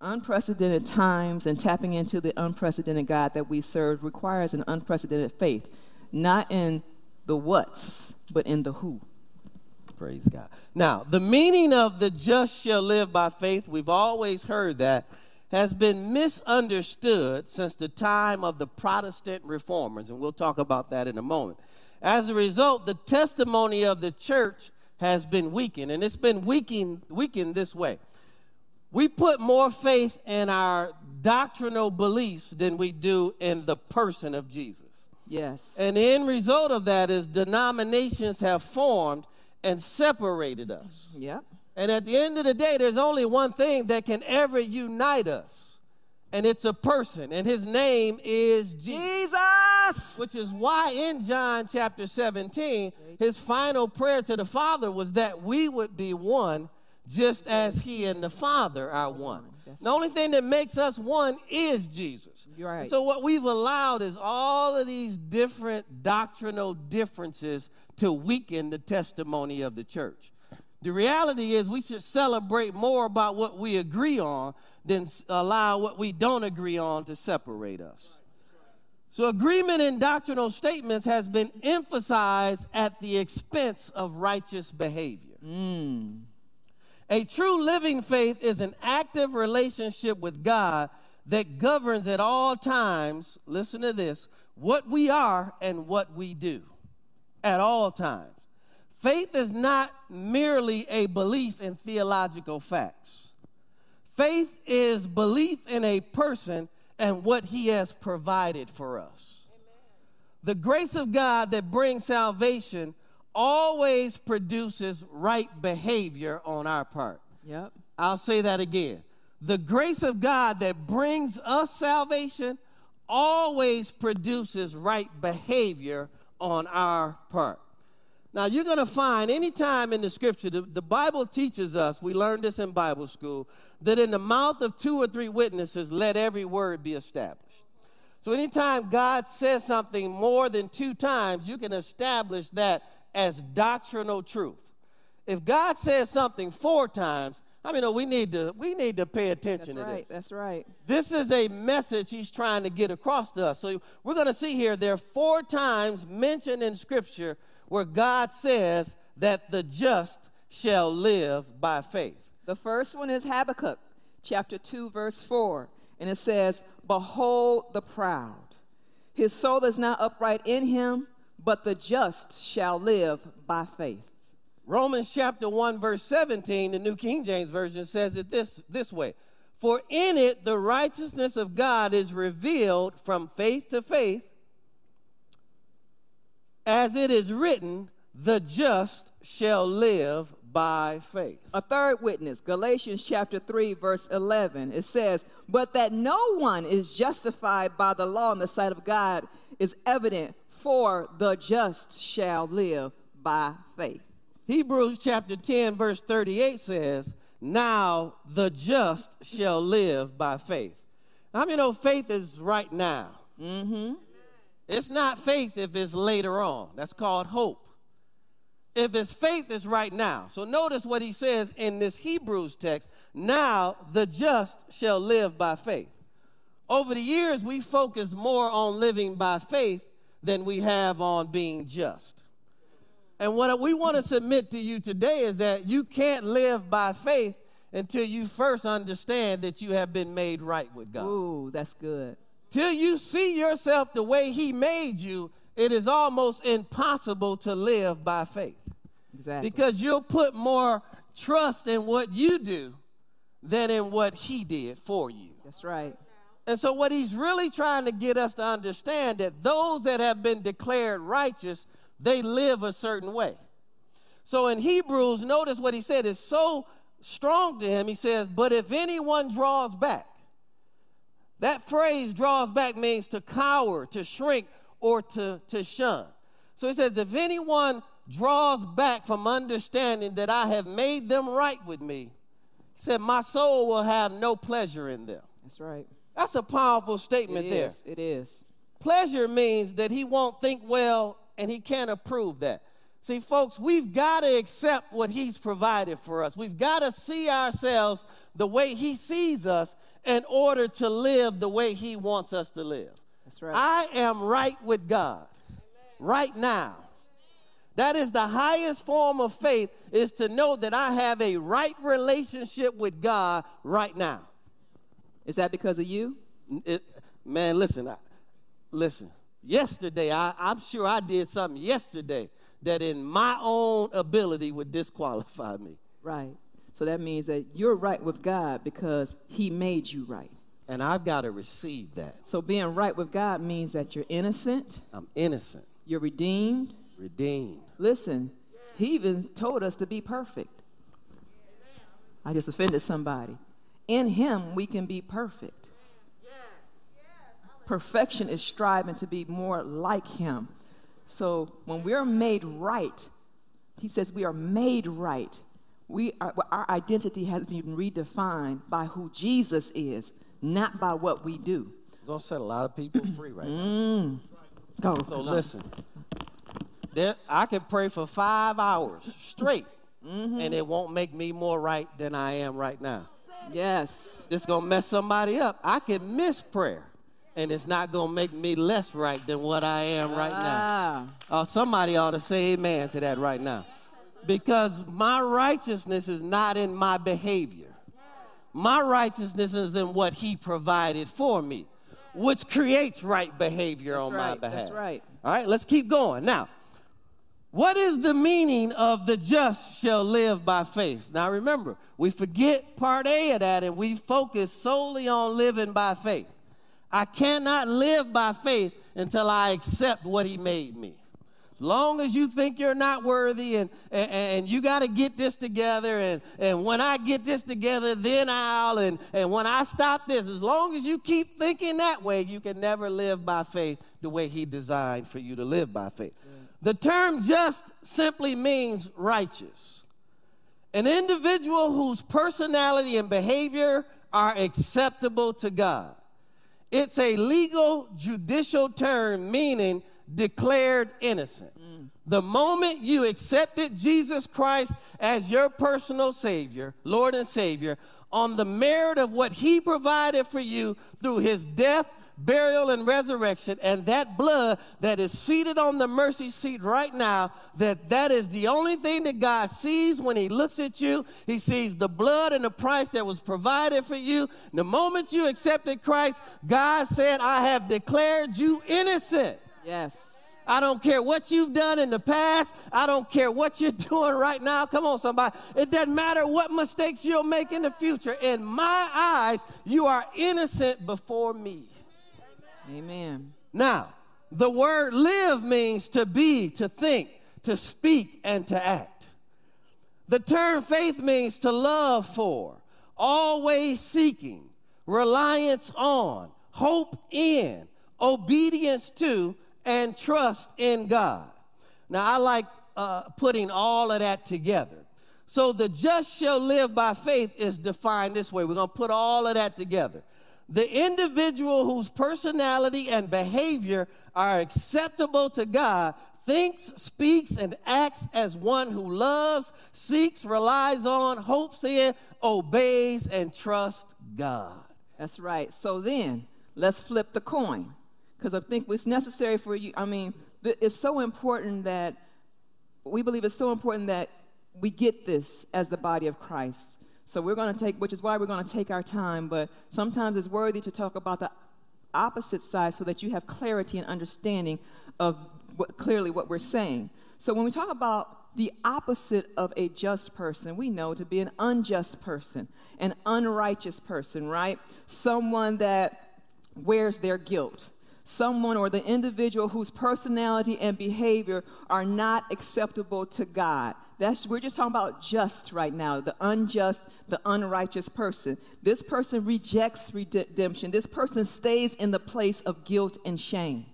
Unprecedented times and tapping into the unprecedented God that we serve requires an unprecedented faith, not in the what's, but in the who. Praise God. Now, the meaning of the just shall live by faith, we've always heard that, has been misunderstood since the time of the Protestant reformers, and we'll talk about that in a moment. As a result, the testimony of the church has been weakened, and it's been weakened, weakened this way. We put more faith in our doctrinal beliefs than we do in the person of Jesus. Yes. And the end result of that is denominations have formed and separated us. Yep. And at the end of the day, there's only one thing that can ever unite us, and it's a person, and his name is Jesus. Jesus. Which is why in John chapter 17, his final prayer to the Father was that we would be one just as he and the Father are one. The only thing that makes us one is Jesus. Right. So what we've allowed is all of these different doctrinal differences to weaken the testimony of the church. The reality is we should celebrate more about what we agree on than allow what we don't agree on to separate us. So, agreement in doctrinal statements has been emphasized at the expense of righteous behavior. Mm. A true living faith is an active relationship with God that governs at all times, listen to this, what we are and what we do at all times. Faith is not merely a belief in theological facts. Faith is belief in a person and what he has provided for us. The grace of God that brings salvation always produces right behavior on our part. Yep. I'll say that again. The grace of God that brings us salvation always produces right behavior on our part. Now, you're going to find anytime in the scripture, the, the Bible teaches us, we learned this in Bible school, that in the mouth of two or three witnesses, let every word be established. So, anytime God says something more than two times, you can establish that as doctrinal truth. If God says something four times, I mean, we need to we need to pay That's attention to right. this. That's right. This is a message he's trying to get across to us. So we're going to see here there are four times mentioned in Scripture where God says that the just shall live by faith. The first one is Habakkuk, chapter 2, verse 4. And it says, Behold the proud. His soul is not upright in him, but the just shall live by faith. Romans chapter 1, verse 17, the New King James Version says it this, this way For in it the righteousness of God is revealed from faith to faith, as it is written, the just shall live by faith. A third witness, Galatians chapter 3, verse 11. It says, But that no one is justified by the law in the sight of God is evident, for the just shall live by faith. Hebrews chapter 10, verse 38 says, Now the just shall live by faith. How many know faith is right now? Mm-hmm. It's not faith if it's later on. That's called hope. If it's faith, it's right now. So notice what he says in this Hebrews text. Now the just shall live by faith. Over the years, we focus more on living by faith than we have on being just. And what we want to submit to you today is that you can't live by faith until you first understand that you have been made right with God. Ooh, that's good. Till you see yourself the way He made you, it is almost impossible to live by faith Exactly. because you'll put more trust in what you do than in what He did for you. that's right. And so, what he's really trying to get us to understand that those that have been declared righteous, they live a certain way. So, in Hebrews, notice what he said is so strong to him. He says, But if anyone draws back, that phrase draws back means to cower, to shrink, or to, to shun. So he says, If anyone draws back from understanding that I have made them right with me, he said, My soul will have no pleasure in them. That's right. That's a powerful It statement there. is. It is. Pleasure means that he won't think well and he can't approve that. See, folks, we've got to accept what He's provided for us. We've got to see ourselves the way He sees us in order to live the way He wants us to live. That's right. I am right with God right now. That is the highest form of faith is to know that I have a right relationship with God right now. Is that because of you? It, man, listen, I, listen. Yesterday, I, I'm sure I did something yesterday that in my own ability would disqualify me. Right. So that means that you're right with God because He made you right. And I've got to receive that. So being right with God means that you're innocent, I'm innocent, you're redeemed. redeemed. Listen, He even told us to be perfect. I just offended somebody. In Him, we can be perfect. Perfection is striving to be more like Him. So when we're made right, He says we are made right. We are, our identity has been redefined by who Jesus is, not by what we do. Gonna set a lot of people free right now. Mm. Go. So listen, there, I can pray for five hours straight, mm-hmm. and it won't make me more right than I am right now. Yes. This gonna mess somebody up. I can miss prayer, and it's not gonna make me less right than what I am right now. Ah, Uh, somebody ought to say amen to that right now. Because my righteousness is not in my behavior. My righteousness is in what he provided for me, which creates right behavior That's on my right, that's behalf. right. All right, let's keep going. Now, what is the meaning of the just shall live by faith? Now remember, we forget part A of that and we focus solely on living by faith. I cannot live by faith until I accept what he made me. As long as you think you're not worthy and, and, and you got to get this together, and, and when I get this together, then I'll, and, and when I stop this, as long as you keep thinking that way, you can never live by faith the way He designed for you to live by faith. The term just simply means righteous. An individual whose personality and behavior are acceptable to God. It's a legal judicial term meaning declared innocent. Mm. The moment you accepted Jesus Christ as your personal Savior, Lord and Savior, on the merit of what He provided for you through His death, burial, and resurrection, and that blood that is seated on the mercy seat right now, that that is the only thing that God sees when He looks at you. He sees the blood and the price that was provided for you. The moment you accepted Christ, God said, I have declared you innocent. yes. I don't care what you've done in the past. I don't care what you're doing right now. Come on, somebody. It doesn't matter what mistakes you'll make in the future. In my eyes, you are innocent before me. Amen. Now, the word live means to be, to think, to speak, and to act. The term faith means to love for, always seeking, reliance on, hope in, obedience to, and trust in God. Now, I like uh, putting all of that together. So, the just shall live by faith is defined this way. We're going to put all of that together. The individual whose personality and behavior are acceptable to God thinks, speaks, and acts as one who loves, seeks, relies on, hopes in, obeys, and trusts God. That's right. So then, let's flip the coin. Because I think it's necessary for you. I mean, it's so important that we believe it's so important that we get this as the body of Christ. So we're going to take, which is why we're going to take our time, but sometimes it's worthy to talk about the opposite side so that you have clarity and understanding of what, clearly what we're saying. So when we talk about the opposite of a just person, we know to be an unjust person, an unrighteous person, right? Someone that wears their guilt. Someone or the individual whose personality and behavior are not acceptable to God. That's we're just talking about just right now, the unjust, the unrighteous person. This person rejects redemption. This person stays in the place of guilt and shame.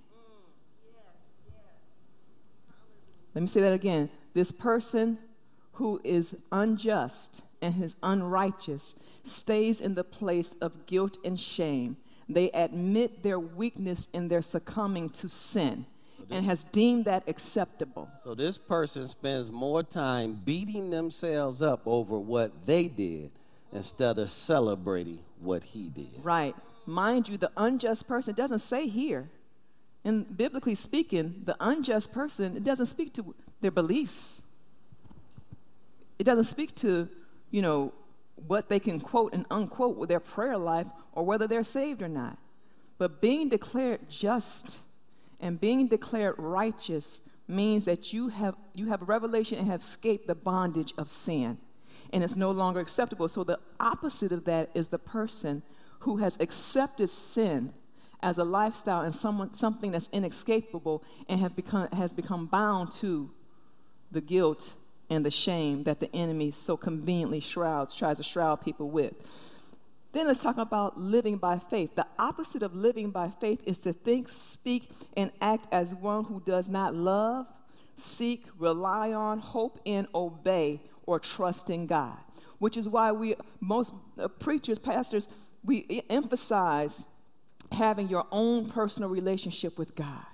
Let me say that again. This person who is unjust and is unrighteous stays in the place of guilt and shame. They admit their weakness in their succumbing to sin. and has deemed that acceptable. So this person spends more time beating themselves up over what they did instead of celebrating what he did. Right. Mind you, the unjust person, doesn't say here. And biblically speaking, the unjust person, it doesn't speak to their beliefs. It doesn't speak to, you know, what they can quote and unquote with their prayer life or whether they're saved or not. But being declared just and being declared righteous means that you have, you have revelation and have escaped the bondage of sin. And it's no longer acceptable. So the opposite of that is the person who has accepted sin as a lifestyle and someone, something that's inescapable and have become, has become bound to the guilt and the shame that the enemy so conveniently shrouds, tries to shroud people with. Then let's talk about living by faith. The opposite of living by faith is to think, speak, and act as one who does not love, seek, rely on, hope in, obey, or trust in God. Which is why we, most uh, preachers, pastors, we emphasize having your own personal relationship with God.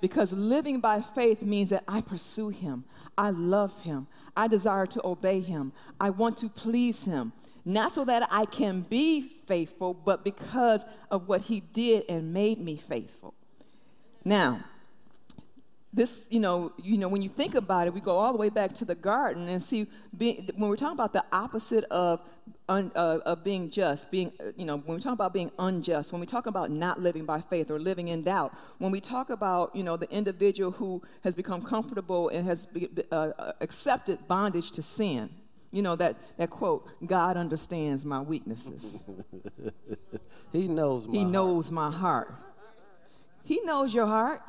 Because living by faith means that I pursue Him, I love Him, I desire to obey Him, I want to please Him. Not so that I can be faithful, but because of what He did and made me faithful. Now, this, you know, you know, when you think about it, we go all the way back to the garden and see being, when we're talking about the opposite of un, uh, of being just, being, uh, you know, when we talk about being unjust, when we talk about not living by faith or living in doubt, when we talk about, you know, the individual who has become comfortable and has be, uh, uh accepted bondage to sin, you know that that quote, God understands my weaknesses. he knows my He heart. knows my heart. He knows your heart.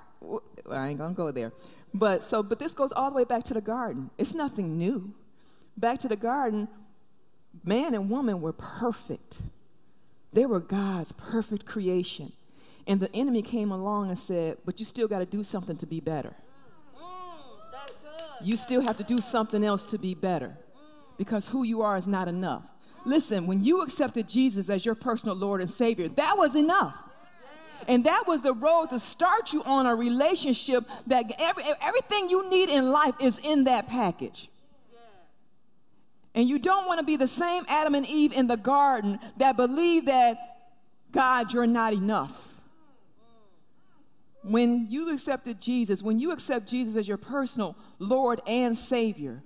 I ain't gonna go there. But so, but this goes all the way back to the garden. It's nothing new. Back to the garden, man and woman were perfect. They were God's perfect creation. And the enemy came along and said, But you still got to do something to be better. You still have to do something else to be better because who you are is not enough. Listen, when you accepted Jesus as your personal Lord and Savior, that was enough. And that was the road to start you on a relationship that every, everything you need in life is in that package. And you don't want to be the same Adam and Eve in the garden that believe that, God, you're not enough. When you accepted Jesus, when you accept Jesus as your personal Lord and Savior,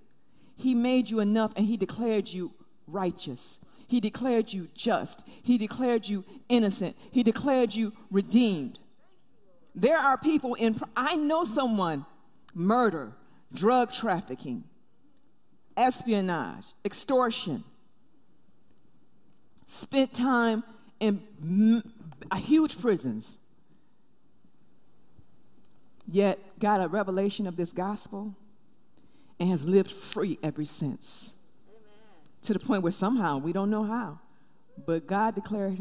He made you enough and He declared you righteous. He declared you just. He declared you innocent. He declared you redeemed. There are people in, I know someone, murder, drug trafficking, espionage, extortion, spent time in m- uh, huge prisons, yet got a revelation of this gospel and has lived free ever since to the point where somehow we don't know how, but God declared,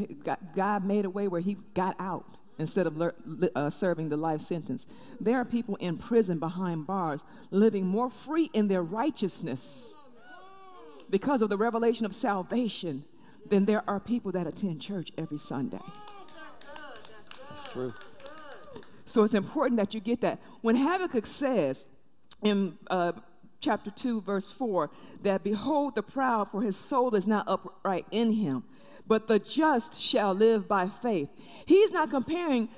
God made a way where he got out instead of uh, serving the life sentence. There are people in prison behind bars living more free in their righteousness because of the revelation of salvation than there are people that attend church every Sunday. That's true. So it's important that you get that. When Habakkuk says in uh, chapter 2, verse 4, that behold the proud, for his soul is not upright in him, but the just shall live by faith. He's not comparing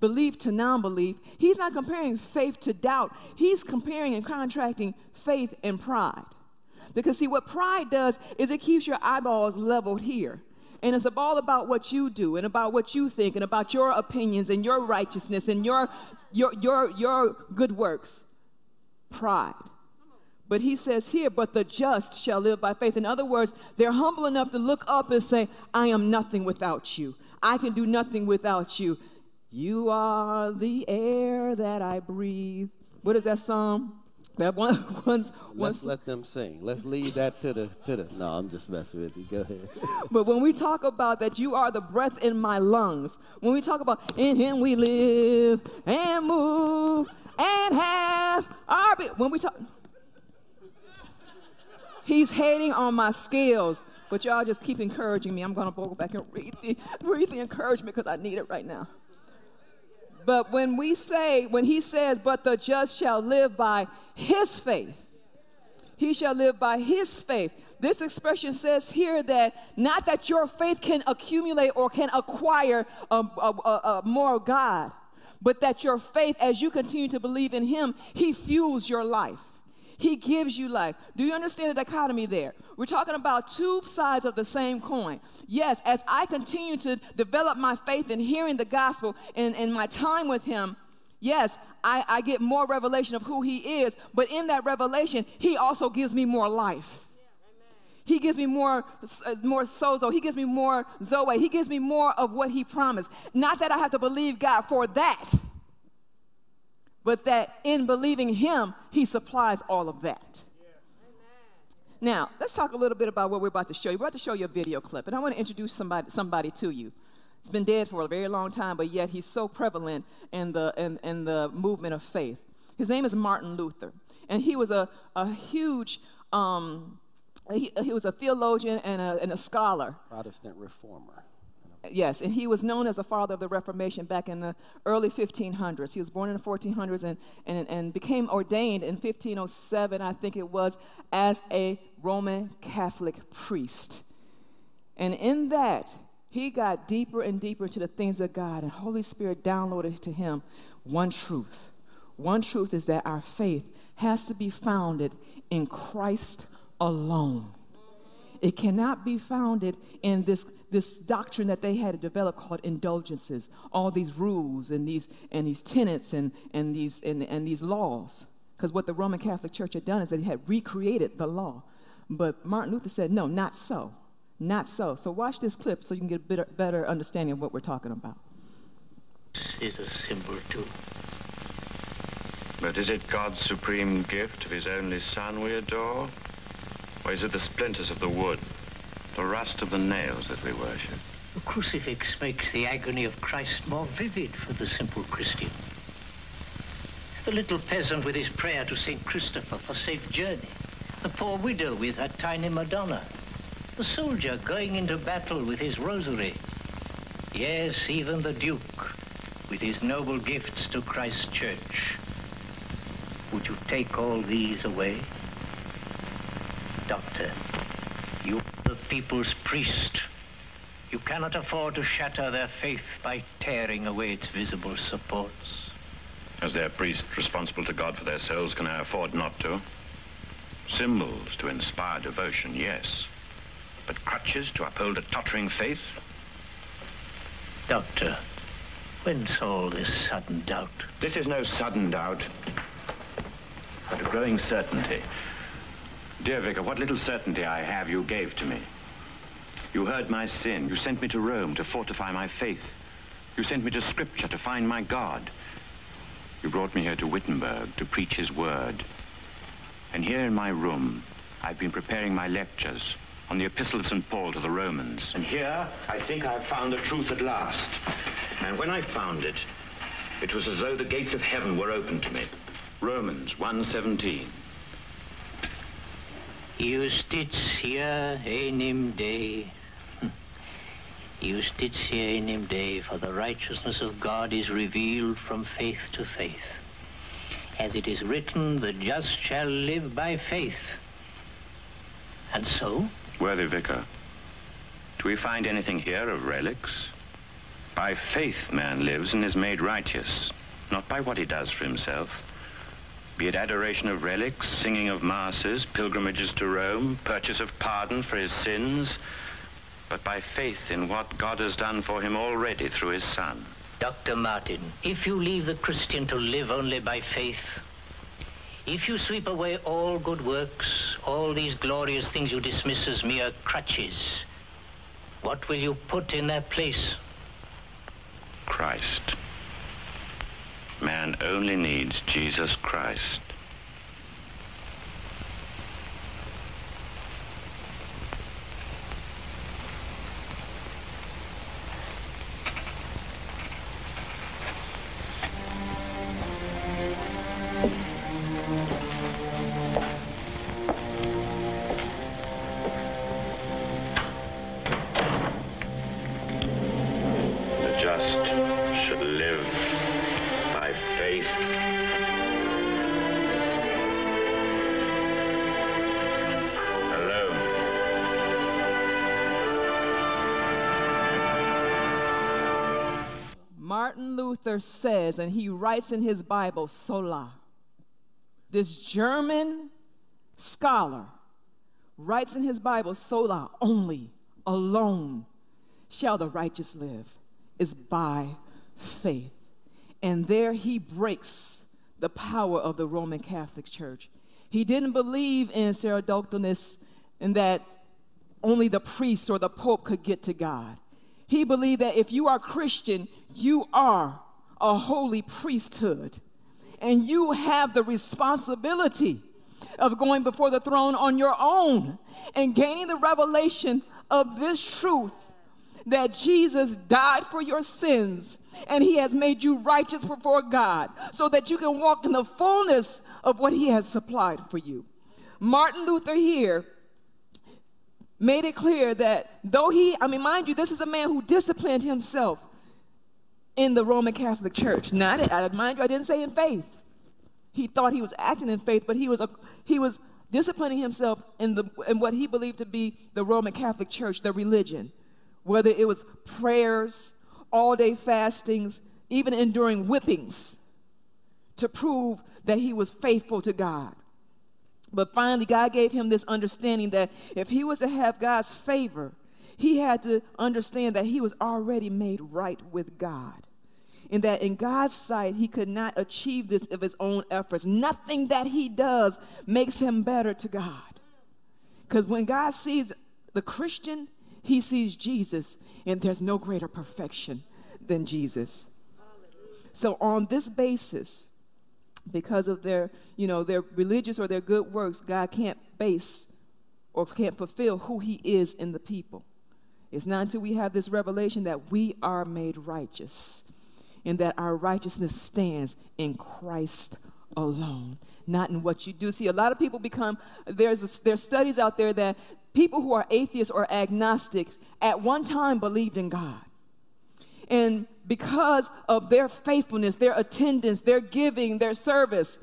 belief to non belief, he's not comparing faith to doubt. He's comparing and contracting faith and pride. Because, see, what pride does is it keeps your eyeballs leveled here. And it's all about what you do and about what you think and about your opinions and your righteousness and your, your, your, your good works. Pride. But he says here, but the just shall live by faith. In other words, they're humble enough to look up and say, I am nothing without you. I can do nothing without you. You are the air that I breathe. What is that song? That one, once, Let's let them sing. Let's leave that to the to the. No, I'm just messing with you. Go ahead. but when we talk about that, you are the breath in my lungs. When we talk about in Him we live and move and have our. Be- when we talk, He's hating on my skills. But y'all just keep encouraging me. I'm going to go back and read the, read the encouragement because I need it right now. But when we say, when he says, but the just shall live by his faith, he shall live by his faith. This expression says here that not that your faith can accumulate or can acquire a, a, a, more God, but that your faith, as you continue to believe in him, he fuels your life. He gives you life. Do you understand the dichotomy there? We're talking about two sides of the same coin. Yes, as I continue to develop my faith in hearing the gospel and, and my time with Him, yes, I, I get more revelation of who He is, but in that revelation, He also gives me more life. He gives me more, more sozo. He gives me more zoe. He gives me more of what he promised. Not that I have to believe God for that, but that in believing Him, He supplies all of that. Now, let's talk a little bit about what we're about to show you. We're about to show you a video clip, and I want to introduce somebody, somebody to you. It's been dead for a very long time, but yet he's so prevalent in the, in, in the movement of faith. His name is Martin Luther, and he was a, a huge, um, he, he was a theologian and a, and a scholar. Protestant reformer. Yes, and he was known as the father of the Reformation back in the early 1500s. He was born in the 1400s and, and, and became ordained in 1507, I think it was, as a Roman Catholic priest. And in that, he got deeper and deeper into the things of God, and Holy Spirit downloaded to him one truth. One truth is that our faith has to be founded in Christ alone. It cannot be founded in this this doctrine that they had developed called indulgences, all these rules and these and these tenets and and these and, and these laws. Because what the Roman Catholic Church had done is they had recreated the law. But Martin Luther said, no, not so. Not so. So watch this clip so you can get a better, better understanding of what we're talking about. This Is a symbol too. But is it God's supreme gift of his only son we adore? Or is it the splinters of the wood the rust of the nails that we worship. The crucifix makes the agony of Christ more vivid for the simple Christian. The little peasant with his prayer to St. Christopher for safe journey. The poor widow with her tiny Madonna. The soldier going into battle with his rosary. Yes, even the Duke with his noble gifts to Christ's church. Would you take all these away? Doctor, you the people's priest. You cannot afford to shatter their faith by tearing away its visible supports. As their priest responsible to God for their souls, can I afford not to? Symbols to inspire devotion, yes. But crutches to uphold a tottering faith? Doctor, whence all this sudden doubt? This is no sudden doubt, but a growing certainty. Dear Vicar, what little certainty I have you gave to me. You heard my sin. You sent me to Rome to fortify my faith. You sent me to Scripture to find my God. You brought me here to Wittenberg to preach his word. And here in my room, I've been preparing my lectures on the Epistle of St. Paul to the Romans. And here, I think I've found the truth at last. And when I found it, it was as though the gates of heaven were open to me. Romans 1.17. Justitia enim Dei. Justitia enim Dei, for the righteousness of God is revealed from faith to faith. As it is written, the just shall live by faith. And so? Worthy Vicar, do we find anything here of relics? By faith man lives and is made righteous, not by what he does for himself be it adoration of relics, singing of masses, pilgrimages to Rome, purchase of pardon for his sins, but by faith in what God has done for him already through his Son. Dr. Martin, if you leave the Christian to live only by faith, if you sweep away all good works, all these glorious things you dismiss as mere crutches, what will you put in their place? Christ. Man only needs Jesus Christ. Says, and he writes in his Bible, sola. This German scholar writes in his Bible, sola, only, alone shall the righteous live, is by faith. And there he breaks the power of the Roman Catholic Church. He didn't believe in sacerdotalis and that only the priest or the pope could get to God. He believed that if you are Christian, you are a holy priesthood and you have the responsibility of going before the throne on your own and gaining the revelation of this truth that Jesus died for your sins and he has made you righteous before God so that you can walk in the fullness of what he has supplied for you. Martin Luther here made it clear that though he, I mean, mind you, this is a man who disciplined himself in the Roman Catholic Church. Not, I, mind you, I didn't say in faith. He thought he was acting in faith, but he was, a, he was disciplining himself in, the, in what he believed to be the Roman Catholic Church, the religion. Whether it was prayers, all day fastings, even enduring whippings to prove that he was faithful to God. But finally, God gave him this understanding that if he was to have God's favor, he had to understand that he was already made right with God. And that in God's sight, he could not achieve this of his own efforts. Nothing that he does makes him better to God. Because when God sees the Christian, he sees Jesus, and there's no greater perfection than Jesus. So, on this basis, because of their, you know, their religious or their good works, God can't base or can't fulfill who He is in the people. It's not until we have this revelation that we are made righteous and that our righteousness stands in Christ alone, not in what you do. See, a lot of people become, there's, a, there's studies out there that people who are atheists or agnostics at one time believed in God. And because of their faithfulness, their attendance, their giving, their service,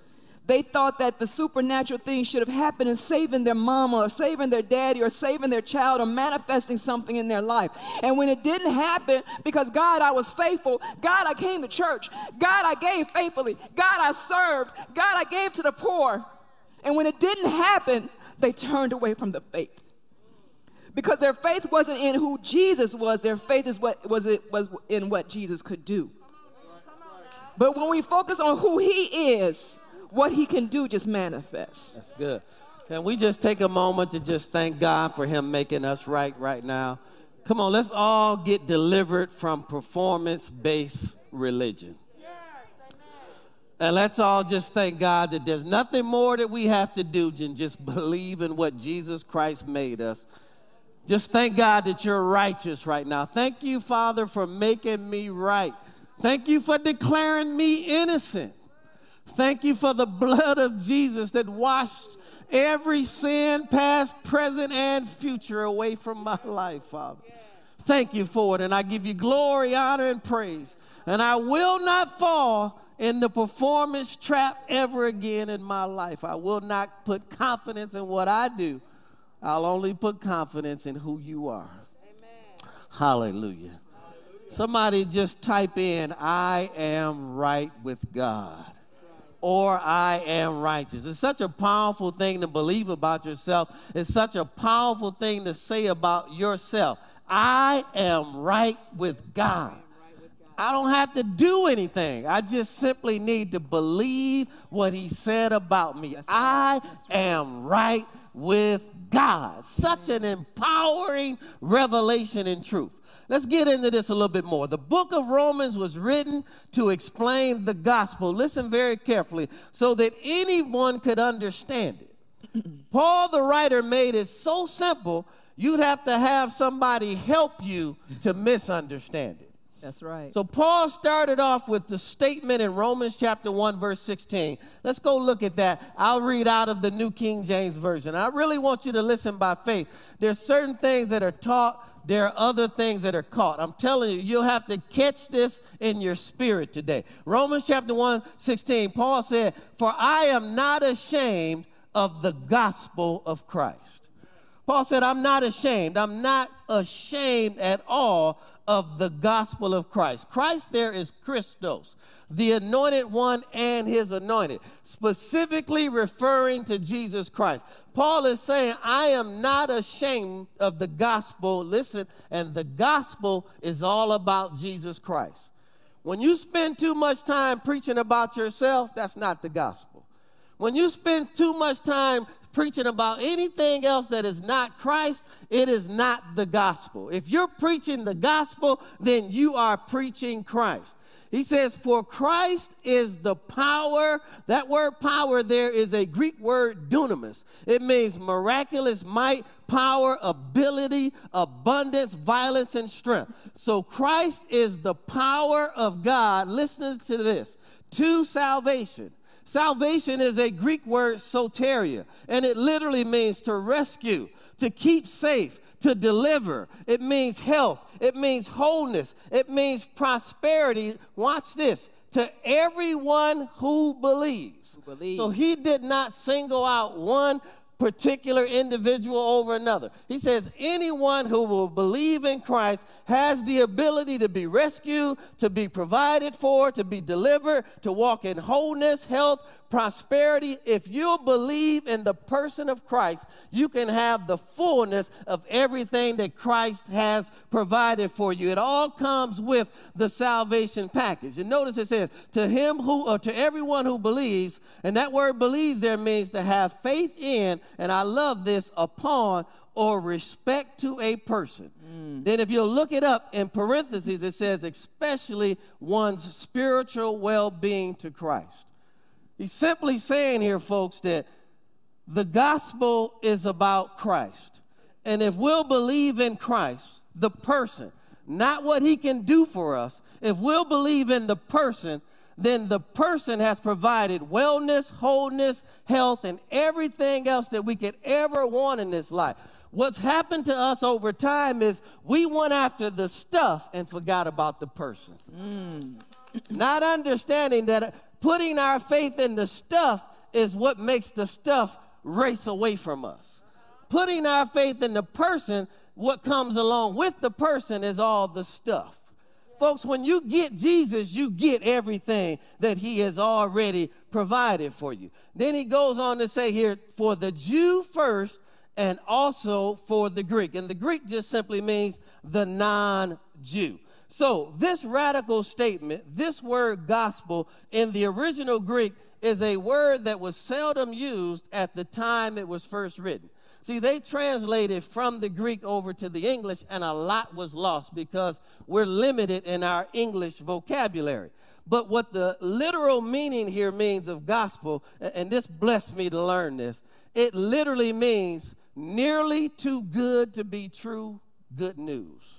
they thought that the supernatural thing should have happened in saving their mama or saving their daddy or saving their child or manifesting something in their life. And when it didn't happen, because God, I was faithful, God, I came to church, God, I gave faithfully, God, I served, God, I gave to the poor. And when it didn't happen, they turned away from the faith because their faith wasn't in who Jesus was, their faith is what was it was in what Jesus could do. But when we focus on who he is, what he can do just manifests. That's good. Can we just take a moment to just thank God for him making us right right now? Come on, let's all get delivered from performance based religion. And let's all just thank God that there's nothing more that we have to do than just believe in what Jesus Christ made us. Just thank God that you're righteous right now. Thank you, Father, for making me right. Thank you for declaring me innocent. Thank you for the blood of Jesus that washed every sin, past, present, and future, away from my life, Father. Thank you for it. And I give you glory, honor, and praise. And I will not fall in the performance trap ever again in my life. I will not put confidence in what I do I'll only put confidence in who you are. Amen. Hallelujah. Somebody just type in, I am right with God. Or I am righteous. It's such a powerful thing to believe about yourself. It's such a powerful thing to say about yourself. I am right with God. I don't have to do anything. I just simply need to believe what he said about me. I am right with God. Such an empowering revelation and truth. Let's get into this a little bit more. The book of Romans was written to explain the gospel. Listen very carefully so that anyone could understand it. Paul, the writer, made it so simple, you'd have to have somebody help you to misunderstand it. That's right. So Paul started off with the statement in Romans chapter 1 verse 16. Let's go look at that. I'll read out of the New King James version. I really want you to listen by faith. There's certain things that are taught there are other things that are caught. I'm telling you, you'll have to catch this in your spirit today. Romans chapter 1, 16, Paul said, For I am not ashamed of the gospel of Christ. Paul said, I'm not ashamed. I'm not ashamed at all of the gospel of Christ. Christ there is Christos, the anointed one and his anointed, specifically referring to Jesus Christ. Paul is saying, I am not ashamed of the gospel. Listen, and the gospel is all about Jesus Christ. When you spend too much time preaching about yourself, that's not the gospel. When you spend too much time preaching about anything else that is not Christ, it is not the gospel. If you're preaching the gospel, then you are preaching Christ. He says, For Christ is the power. That word power there is a Greek word dunamis. It means miraculous might, power, ability, abundance, violence, and strength. So Christ is the power of God. Listen to this to salvation. Salvation is a Greek word soteria, and it literally means to rescue, to keep safe, to deliver. It means health. It means wholeness. It means prosperity. Watch this to everyone who believes. Who believes. So he did not single out one particular individual over another. He says anyone who will believe in Christ has the ability to be rescued, to be provided for, to be delivered, to walk in wholeness, health, prosperity. If you believe in the person of Christ, you can have the fullness of everything that Christ has provided for you. It all comes with the salvation package. And notice it says, to him who, or to everyone who believes, and that word believes there means to have faith in, and I love this, upon or respect to a person. Mm. Then, if you look it up in parentheses, it says, especially one's spiritual well being to Christ. He's simply saying here, folks, that the gospel is about Christ. And if we'll believe in Christ, the person, not what he can do for us, if we'll believe in the person, then the person has provided wellness, wholeness, health, and everything else that we could ever want in this life. What's happened to us over time is we went after the stuff and forgot about the person. Mm. Not understanding that putting our faith in the stuff is what makes the stuff race away from us. Putting our faith in the person, what comes along with the person is all the stuff. Folks, when you get Jesus, you get everything that he has already provided for you. Then he goes on to say here, for the Jew first and also for the Greek. And the Greek just simply means the non Jew. So, this radical statement, this word gospel in the original Greek is a word that was seldom used at the time it was first written. See, they translated from the Greek over to the English, and a lot was lost because we're limited in our English vocabulary. But what the literal meaning here means of gospel, and this blessed me to learn this, it literally means nearly too good to be true good news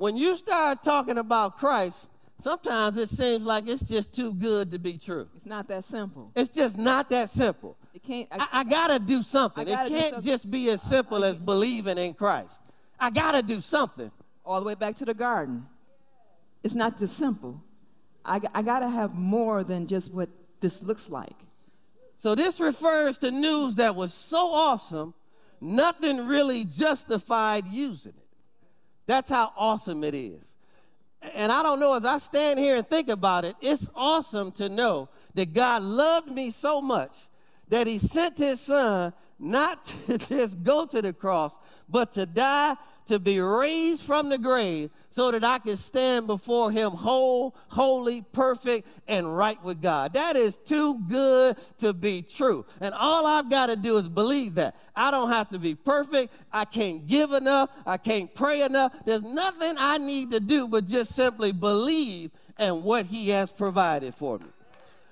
when you start talking about Christ, sometimes it seems like it's just too good to be true. It's not that simple. It's just not that simple. It can't. I, I gotta do something. It gotta can't something. just be as simple as believing in Christ. I gotta do something. all the way back to the garden. It's not this simple. I, I got to have more than just what this looks like. So this refers to news that was so awesome, nothing really justified using it. That's how awesome it is. And I don't know, as I stand here and think about it, it's awesome to know that God loved me so much that he sent his son not to just go to the cross, but to die, to be raised from the grave, so that I can stand before him whole, holy, perfect, and right with God. That is too good to be true. And all I've got to do is believe that. I don't have to be perfect. I can't give enough. I can't pray enough. There's nothing I need to do but just simply believe in what he has provided for me.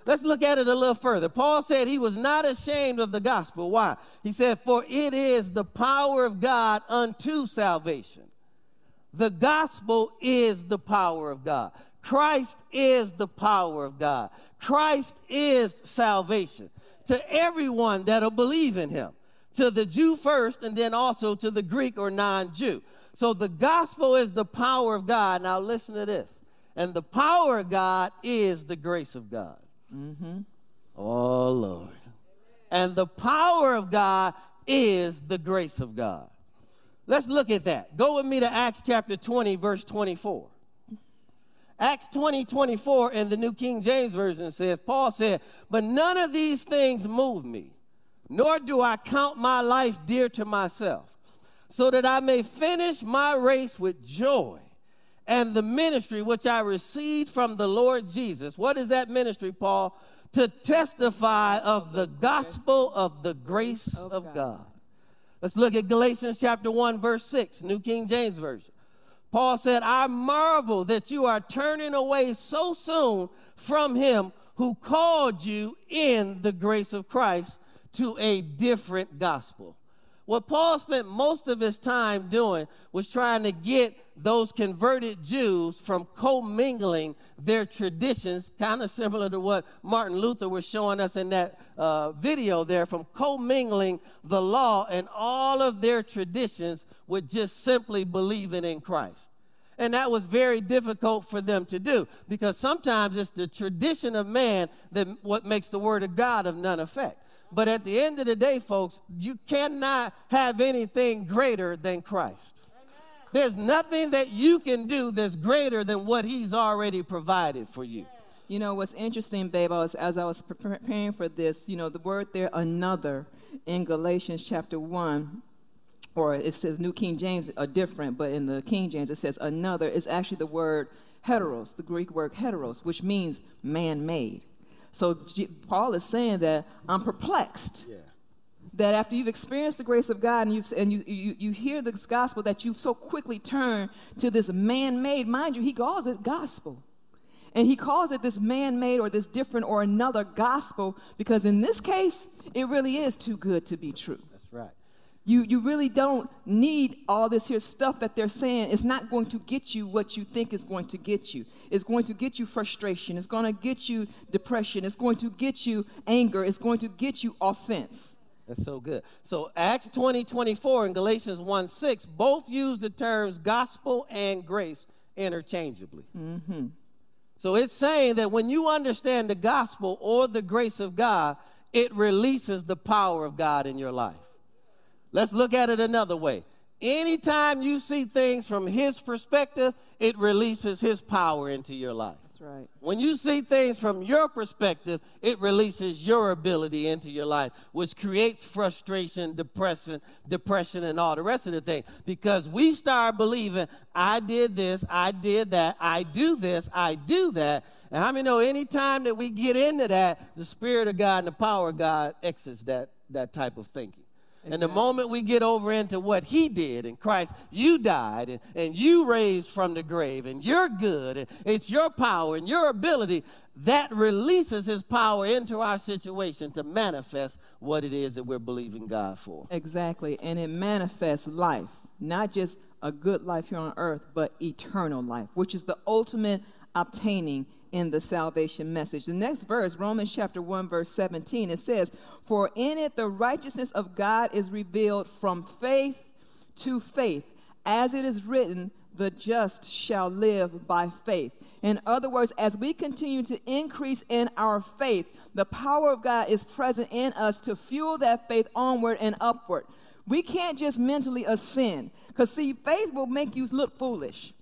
Let's look at it a little further. Paul said he was not ashamed of the gospel. Why? He said, For it is the power of God unto salvation. The gospel is the power of God. Christ is the power of God. Christ is salvation to everyone that'll believe in him. to the Jew first and then also to the Greek or non Jew. So the gospel is the power of God. Now listen to this. And the power of God is the grace of God. Mm-hmm. Oh, Lord. And the power of God is the grace of God. Let's look at that. Go with me to Acts chapter 20, verse 24. Acts 20, 24 in the New King James Version says, Paul said, But none of these things move me, nor do I count my life dear to myself, so that I may finish my race with joy and the ministry which I received from the Lord Jesus. What is that ministry, Paul? To testify of the gospel of the grace of God. Let's look at Galatians chapter 1, verse 6, New King James Version. Paul said, I marvel that you are turning away so soon from him who called you in the grace of Christ to a different gospel. What Paul spent most of his time doing was trying to get those converted Jews from commingling their traditions, kind of similar to what Martin Luther was showing us in that uh, video there, from commingling the law and all of their traditions with just simply believing in Christ. And that was very difficult for them to do because sometimes it's the tradition of man that what makes the word of God of none effect. But at the end of the day, folks, you cannot have anything greater than Christ. There's nothing that you can do that's greater than what He's already provided for you. You know, what's interesting, babe, was, as I was preparing for this, you know, the word there, another, in Galatians chapter 1, or it says New King James are different, but in the King James it says another, is actually the word heteros, the Greek word heteros, which means man made. So G- Paul is saying that I'm perplexed. Yeah that after you've experienced the grace of God and, you've, and you, you, you hear this gospel, that you've so quickly turned to this man made, mind you, he calls it gospel. And he calls it this man made or this different or another gospel because in this case, it really is too good to be true. You, you really don't need all this here stuff that they're saying. It's not going to get you what you think is going to get you. It's going to get you frustration. It's going to get you depression. It's going to get you anger. It's going to get you offense. That's so good. So Acts 20, 24 and Galatians 1, 6 both use the terms gospel and grace interchangeably. Mm-hmm. So it's saying that when you understand the gospel or the grace of God, it releases the power of God in your life. Let's look at it another way. Anytime you see things from his perspective, it releases his power into your life That's right. When you see things from your perspective, it releases your ability into your life, which creates frustration, depression, depression, and all the rest of the thing. Because we start believing, I did this, I did that, I do this, I do that. And how many know anytime that we get into that, the Spirit of God and the power of God exits that, that type of thinking. And the moment we get over into what he did in Christ, you died and, and you raised from the grave and you're good and it's your power and your ability that releases his power into our situation to manifest what it is that we're believing God for. Exactly. And it manifests life, not just a good life here on earth, but eternal life, which is the ultimate obtaining in the salvation message. The next verse, Romans chapter 1, verse 17, it says, For in it the righteousness of God is revealed from faith to faith. As it is written, the just shall live by faith. In other words, as we continue to increase in our faith, the power of God is present in us to fuel that faith onward and upward. We can't just mentally ascend. Because, see, faith will make you look foolish.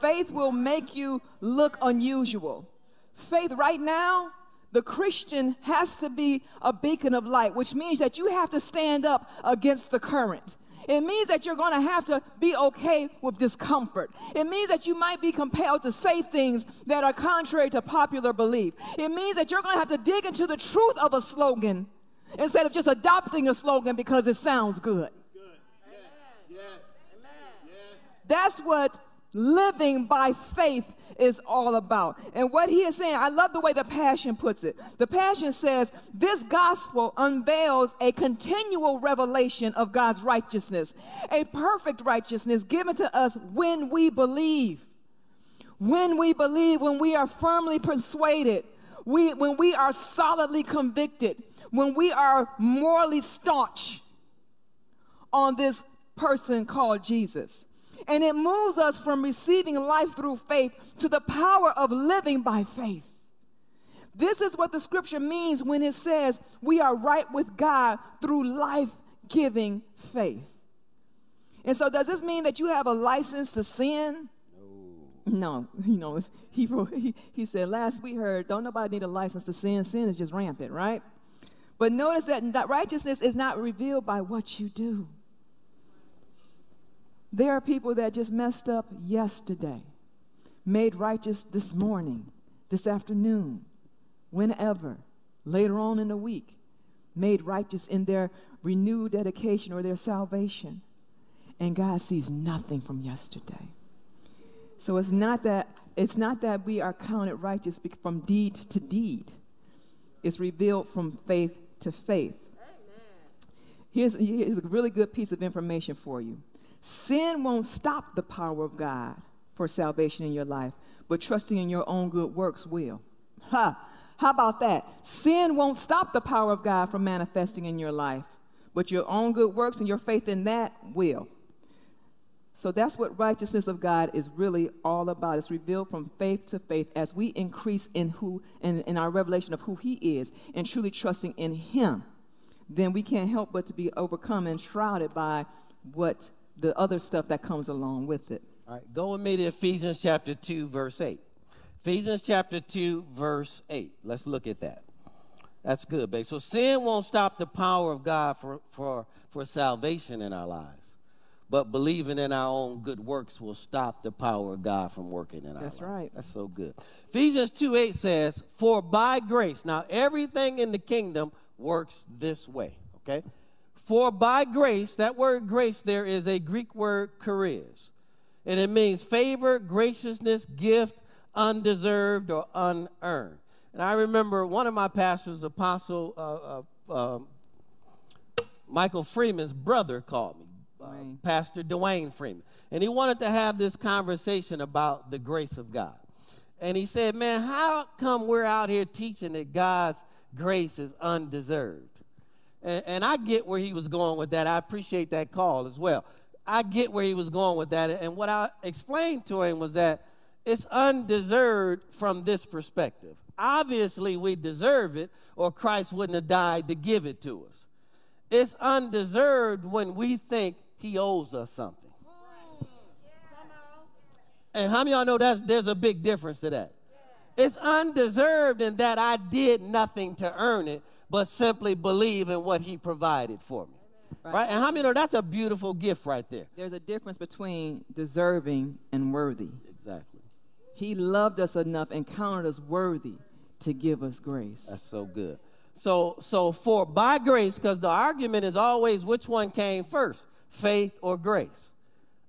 Faith will make you look unusual. Faith right now, the Christian has to be a beacon of light, which means that you have to stand up against the current. It means that you're going to have to be okay with discomfort. It means that you might be compelled to say things that are contrary to popular belief. It means that you're going to have to dig into the truth of a slogan instead of just adopting a slogan because it sounds good. That's what living by faith is all about. And what he is saying, I love the way the Passion puts it. The Passion says, This gospel unveils a continual revelation of God's righteousness, a perfect righteousness given to us when we believe. When we believe, when we are firmly persuaded, we, when we are solidly convicted, when we are morally staunch on this person called Jesus. And it moves us from receiving life through faith to the power of living by faith. This is what the scripture means when it says we are right with God through life giving faith. And so, does this mean that you have a license to sin? No, No, you know, he, he, he said, last we heard, don't nobody need a license to sin. Sin is just rampant, right? But notice that righteousness is not revealed by what you do. There are people that just messed up yesterday, made righteous this morning, this afternoon, whenever, later on in the week, made righteous in their renewed dedication or their salvation. And God sees nothing from yesterday. So it's not that it's not that we are counted righteous from deed to deed. It's revealed from faith to faith. Here's, here's a really good piece of information for you. Sin won't stop the power of God for salvation in your life, but trusting in your own good works will. Ha! How about that? Sin won't stop the power of God from manifesting in your life, but your own good works and your faith in that will. So that's what righteousness of God is really all about. It's revealed from faith to faith as we increase in who in, in our revelation of who He is and truly trusting in Him. Then we can't help but to be overcome and shrouded by what the other stuff that comes along with it. All right, go with me to Ephesians chapter 2, verse 8. Ephesians chapter 2, verse 8. Let's look at that. That's good, babe. So sin won't stop the power of God for, for, for salvation in our lives but believing in our own good works will stop the power of God from working in our That's lives. right. That's so good. Ephesians 2 8 says, For by grace, now everything in the kingdom works this way, okay? For by grace, that word grace there is a Greek word charis, and it means favor, graciousness, gift, undeserved or unearned. And I remember one of my pastors, Apostle uh, uh, uh, Michael Freeman's brother, called me uh, Pastor Dwayne Freeman. And he wanted to have this conversation about the grace of God. And he said, Man, how come we're out here teaching that God's grace is undeserved? And, and I get where he was going with that. I appreciate that call as well. I get where he was going with that. And what I explained to him was that it's undeserved from this perspective. Obviously, we deserve it, or Christ wouldn't have died to give it to us. It's undeserved when we think he owes us something. And how many y'all know that there's a big difference to that? It's undeserved in that I did nothing to earn it, but simply believe in what he provided for me. Right. right? And how many know that's a beautiful gift right there? There's a difference between deserving and worthy. Exactly. He loved us enough and counted us worthy to give us grace. That's so good. So, so for by grace, because the argument is always which one came first faith or grace.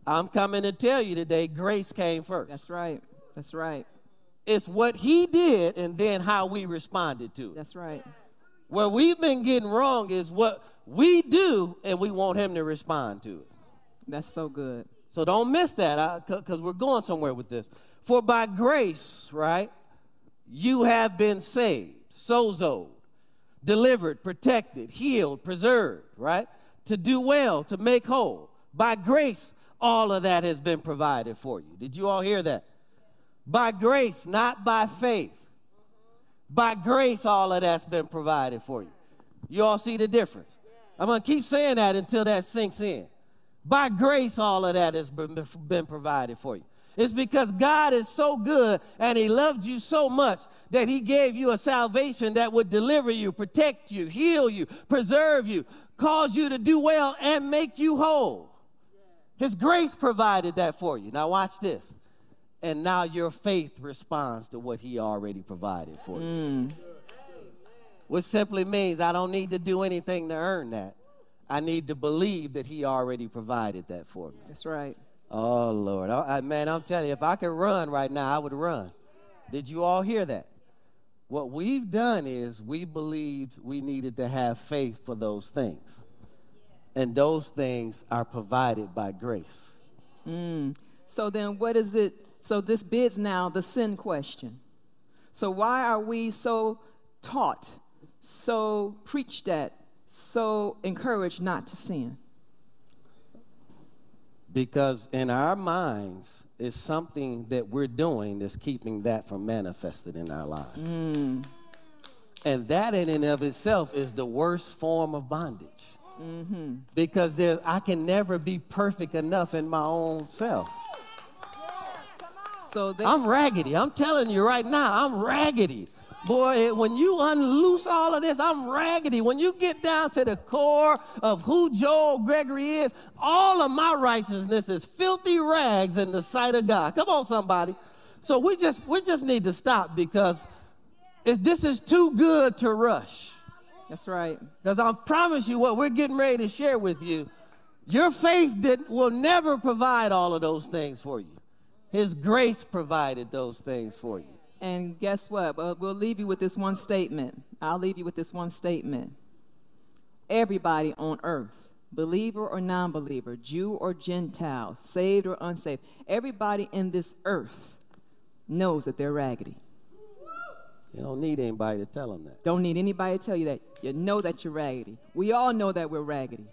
I'm coming to tell you today, grace came first. That's right. That's right. It's what he did and then how we responded to it. That's right. Where we've been getting wrong is what we do and we want him to respond to it. That's so good. So don't miss that because we're going somewhere with this. For by grace, right, you have been saved, sozo, delivered, protected, healed, preserved, right? to do well, to make whole. By grace, all of that has been provided for you. Did you all hear that? By grace, not by faith. By grace, all of that's been provided for you. You all see the difference? I'm going to keep saying that until that sinks in. By grace, all of that has been, been provided for you. It's because God is so good and He loved you so much that He gave you a salvation that would deliver you, protect you, heal you, preserve you, cause you to do well and make you whole. His grace provided that for you. Now, watch this. And now your faith responds to what he already provided for you. Mm. Which simply means I don't need to do anything to earn that. I need to believe that he already provided that for me. That's right. Oh, Lord. I, man, I'm telling you, if I could run right now, I would run. Did you all hear that? What we've done is we believed we needed to have faith for those things. And those things are provided by grace. Mm. So then, what is it? So, this bids now the sin question. So, why are we so taught so preached at, so encouraged not to sin? Because in our minds is something that we're doing that's keeping that from manifested in our lives. Mm. And that in and of itself is the worst form of bondage. Mm-hmm. Because there, I can never be perfect enough in my own self. So they, I'm raggedy. I'm telling you right now, I'm raggedy. Boy, when you unloose all of this, I'm raggedy. When you get down to the core of who Joel Gregory is, all of my righteousness is filthy rags in the sight of God. Come on, somebody. So we just we just need to stop because this is too good to rush. that's right. Because I promise you what we're getting ready to share with you, your faith that will never provide all of those things for you. His grace provided those things for you. And guess what? Well, we'll leave you with this one statement. I'll leave you with this one statement. Everybody on earth, believer or non believer, Jew or Gentile, saved or unsaved, everybody in this earth knows that they're raggedy. You don't need anybody to tell them that. Don't need anybody to tell you that. You know that you're raggedy. We all know that we're raggedy.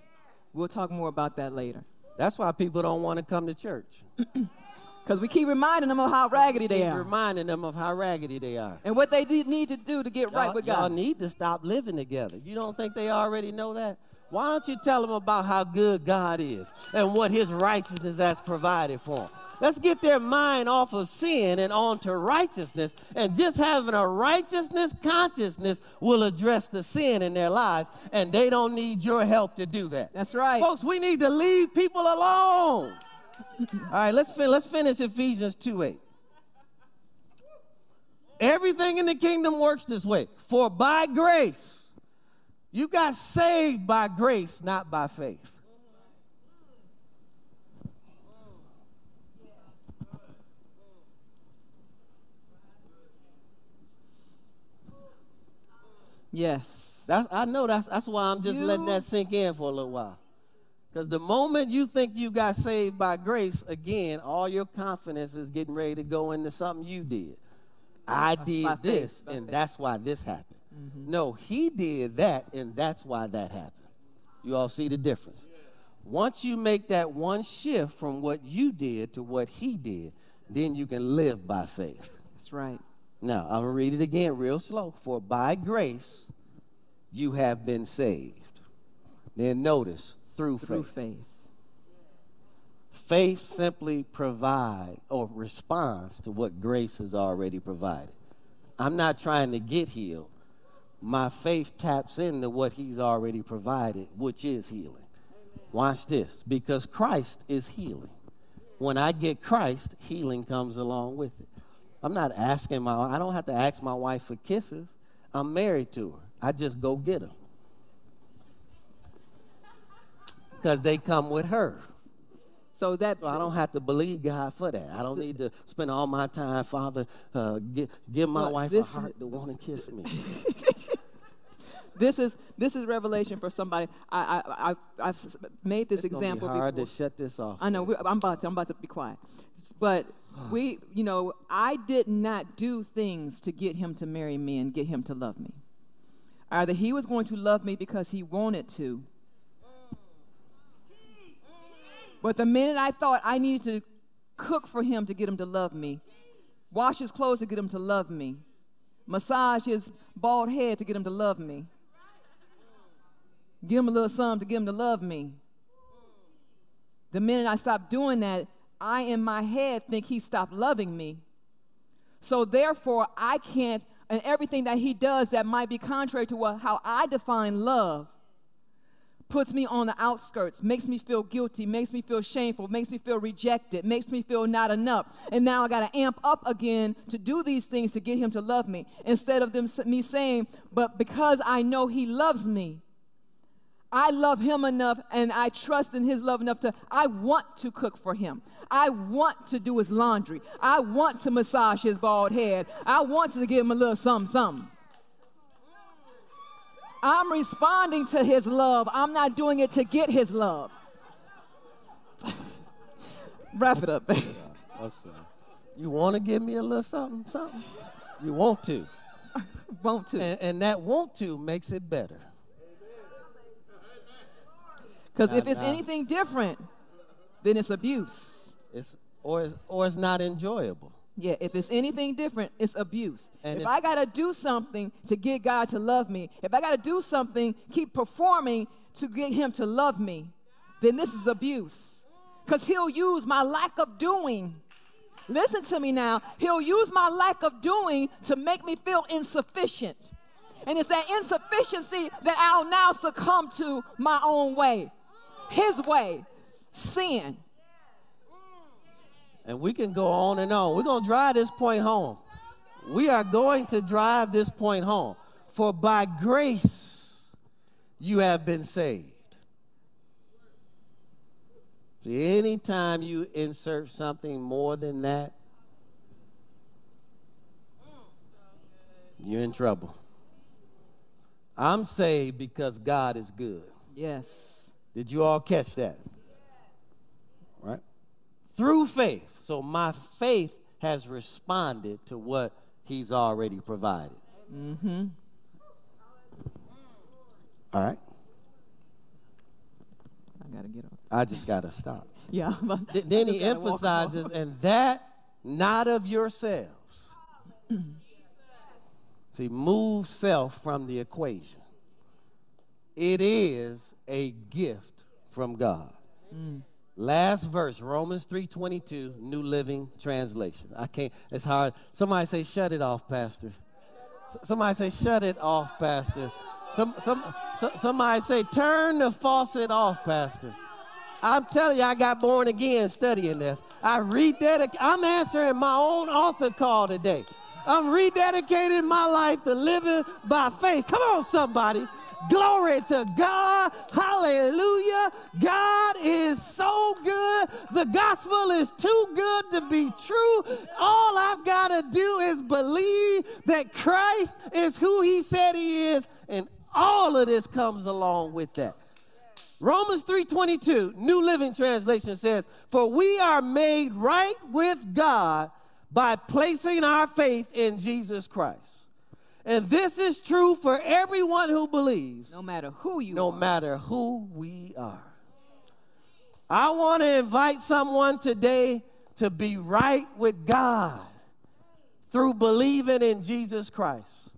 We'll talk more about that later. That's why people don't want to come to church. Because we keep reminding them of how raggedy they Keep are reminding them of how raggedy they are. and what they need to do to get right y'all, with y'all need to stop living together. You don't think they already know that? Why don't you tell them about how good God is and what his righteousness has provided for them? Let's get their mind off of sin and onto righteousness. And just having a righteousness consciousness will address the sin in their lives. And they don't need your help to do that. That's right. Folks, we need to leave people alone. All right, let's, fin- let's finish Ephesians 2 8. Everything in the kingdom works this way. For by grace, you got saved by grace, not by faith. Yes. That's, I know that's, that's why I'm just letting that sink in for a little while. Because the moment you think you got saved by grace, again, all your confidence is getting ready to go into something you did. I did this, and that's why this happened. No, he did that, and that's why that happened. You all see the difference. Once you make that one shift from what you did to what he did, then you can live by faith. That's right. Now, I'm going to read it again real slow. For by grace you have been saved. Then notice, through, Through faith. faith. Faith simply provides or responds to what grace has already provided. I'm not trying to get healed. My faith taps into what he's already provided, which is healing. Watch this, because Christ is healing. When I get Christ, healing comes along with it. I'm not asking my I don't have to ask my wife for kisses. I'm married to her. I just go get them. Because they come with her. So that So I don't have to believe God for that. I don't need to spend all my time, Father, uh, give, give my wife a heart to want to kiss me. this is this is revelation for somebody. I I I've, I've made this It's gonna be example hard before. to shut this off. I know. We, I'm about to. I'm about to be quiet. But we, you know, I did not do things to get him to marry me and get him to love me. Either he was going to love me because he wanted to. But the minute I thought I needed to cook for him to get him to love me, wash his clothes to get him to love me, massage his bald head to get him to love me, give him a little something to get him to love me, the minute I stopped doing that, I in my head think he stopped loving me. So therefore, I can't, and everything that he does that might be contrary to what, how I define love puts me on the outskirts, makes me feel guilty, makes me feel shameful, makes me feel rejected, makes me feel not enough. And now I got to amp up again to do these things to get him to love me instead of them me saying, "But because I know he loves me, I love him enough and I trust in his love enough to, I want to cook for him. I want to do his laundry. I want to massage his bald head. I want to give him a little something, something. I'm responding to his love. I'm not doing it to get his love. Wrap it up, baby. You want to give me a little something, something? You want to? Want to. And, and that want to makes it better. Because if it's nah. anything different, then it's abuse. It's, or, it's- or it's not enjoyable. Yeah, if it's anything different, it's abuse. And if if- I got to do something to get God to love me, if I got to do something, keep performing to get Him to love me, then this is abuse. Because He'll use my lack of doing. Listen to me now. He'll use my lack of doing to make me feel insufficient. And it's that insufficiency that I'll now succumb to my own way, His way, sin. And we can go on and on. We're going to drive this point home. We are going to drive this point home. For by grace you have been saved. See, anytime you insert something more than that, you're in trouble. I'm saved because God is good. Yes. Did you all catch that? Right? Through faith. So my faith has responded to what he's already provided. Mm-hmm. All right. I got to get on. I just gotta stop. Yeah. Th- then he gotta emphasizes, and that not of yourselves. See, move self from the equation. It is a gift from God. Last verse, Romans 3:22, New Living Translation. I can't, it's hard. Somebody say, shut it off, Pastor. Somebody say, shut it off, Pastor. Some, some, so- somebody say, turn the faucet off, Pastor. I'm telling you, I got born again studying this. I rededicated, I'm answering my own altar call today. I'm rededicating my life to living by faith. Come on, somebody. Glory to God. Hallelujah. God is so good. The gospel is too good to be true. All I've got to do is believe that Christ is who he said he is, and all of this comes along with that. Romans 3:22, New Living Translation says, "For we are made right with God by placing our faith in Jesus Christ." And this is true for everyone who believes, no matter who you no are. matter who we are. I want to invite someone today to be right with God through believing in Jesus Christ.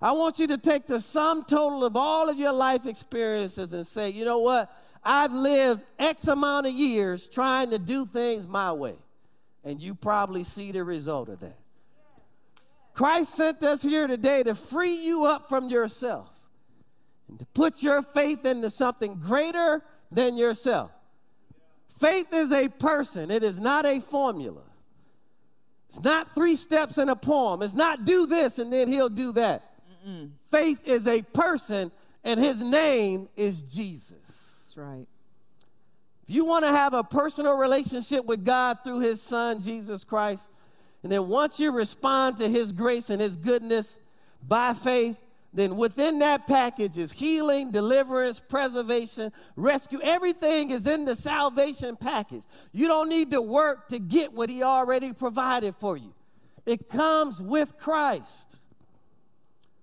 I want you to take the sum total of all of your life experiences and say, you know what? I've lived X amount of years trying to do things my way. And you probably see the result of that. Christ sent us here today to free you up from yourself and to put your faith into something greater than yourself. Faith is a person, it is not a formula. It's not three steps in a poem. It's not do this and then he'll do that. Faith is a person, and his name is Jesus. That's right. If you want to have a personal relationship with God through his son, Jesus Christ, and then once you respond to his grace and his goodness by faith, then within that package is healing, deliverance, preservation, rescue. Everything is in the salvation package. You don't need to work to get what he already provided for you, it comes with Christ.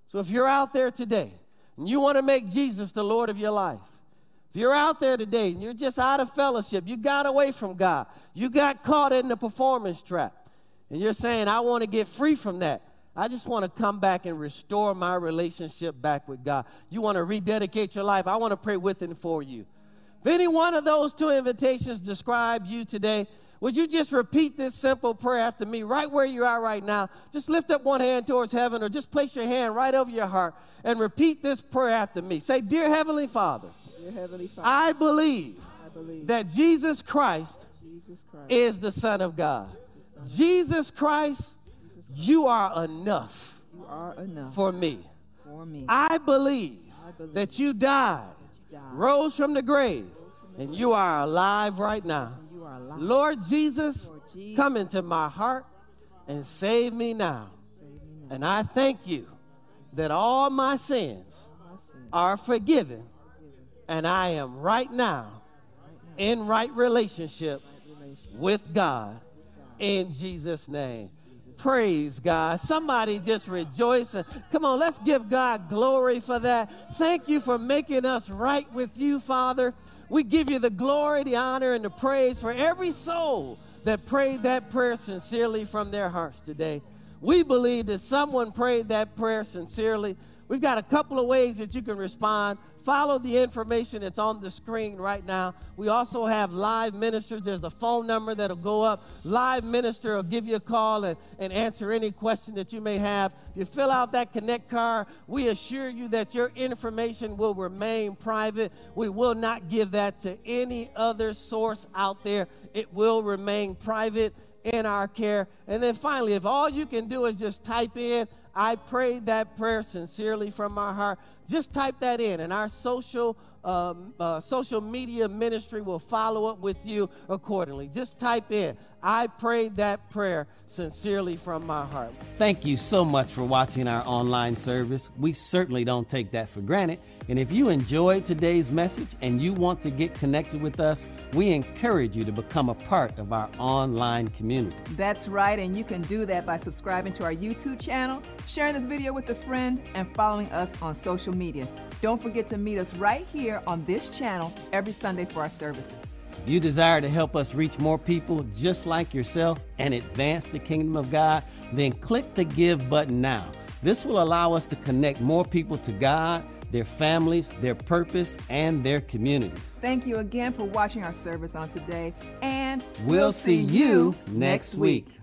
So if you're out there today and you want to make Jesus the Lord of your life, if you're out there today and you're just out of fellowship, you got away from God, you got caught in the performance trap, and you're saying, I want to get free from that. I just want to come back and restore my relationship back with God. You want to rededicate your life. I want to pray with and for you. If any one of those two invitations describe you today, would you just repeat this simple prayer after me right where you are right now? Just lift up one hand towards heaven or just place your hand right over your heart and repeat this prayer after me. Say, Dear Heavenly Father, Dear Heavenly Father, I believe I believe that Jesus Christ Jesus Christ is the Son of God. Jesus Christ, you are enough you are enough for me. for me. I believe I believe that you died, you died, rose from the grave, and you are alive right now. and you are alive. Lord Jesus, Lord Jesus. come into my heart and save me now. Save me now. And I thank you that all my sins My are forgiven, and I am right now in right relationship with God in Jesus' name. praise God. Somebody just rejoice. Come on, let's give God glory for that. Thank you for making us right with you, Father. We give you the glory, the honor, and the praise for every soul that prayed that prayer sincerely from their hearts today. We believe that someone prayed that prayer sincerely. We've got a couple of ways that you can respond. Follow the information that's on the screen right now. We also have live ministers. There's a phone number that'll go up. Live minister will give you a call and, and answer any question that you may have. If you fill out that Connect card, we assure you that your information will remain private. We will not give that to any other source out there. It will remain private in our care. And then finally, if all you can do is just type in, I prayed that prayer sincerely from my heart. Just type that in, and our social um, uh, social media ministry will follow up with you accordingly. Just type in, I prayed that prayer sincerely from my heart. Thank you so much for watching our online service. We certainly don't take that for granted. And if you enjoyed today's message and you want to get connected with us, we encourage you to become a part of our online community. That's right, and you can do that by subscribing to our YouTube channel, sharing this video with a friend, and following us on social media. Don't forget to meet us right here on this channel every Sunday for our services. If you desire to help us reach more people just like yourself and advance the kingdom of God, then click the Give button now. This will allow us to connect more people to God, their families, their purpose, and their communities. Thank you again for watching our service on today, and We'll, see you next week.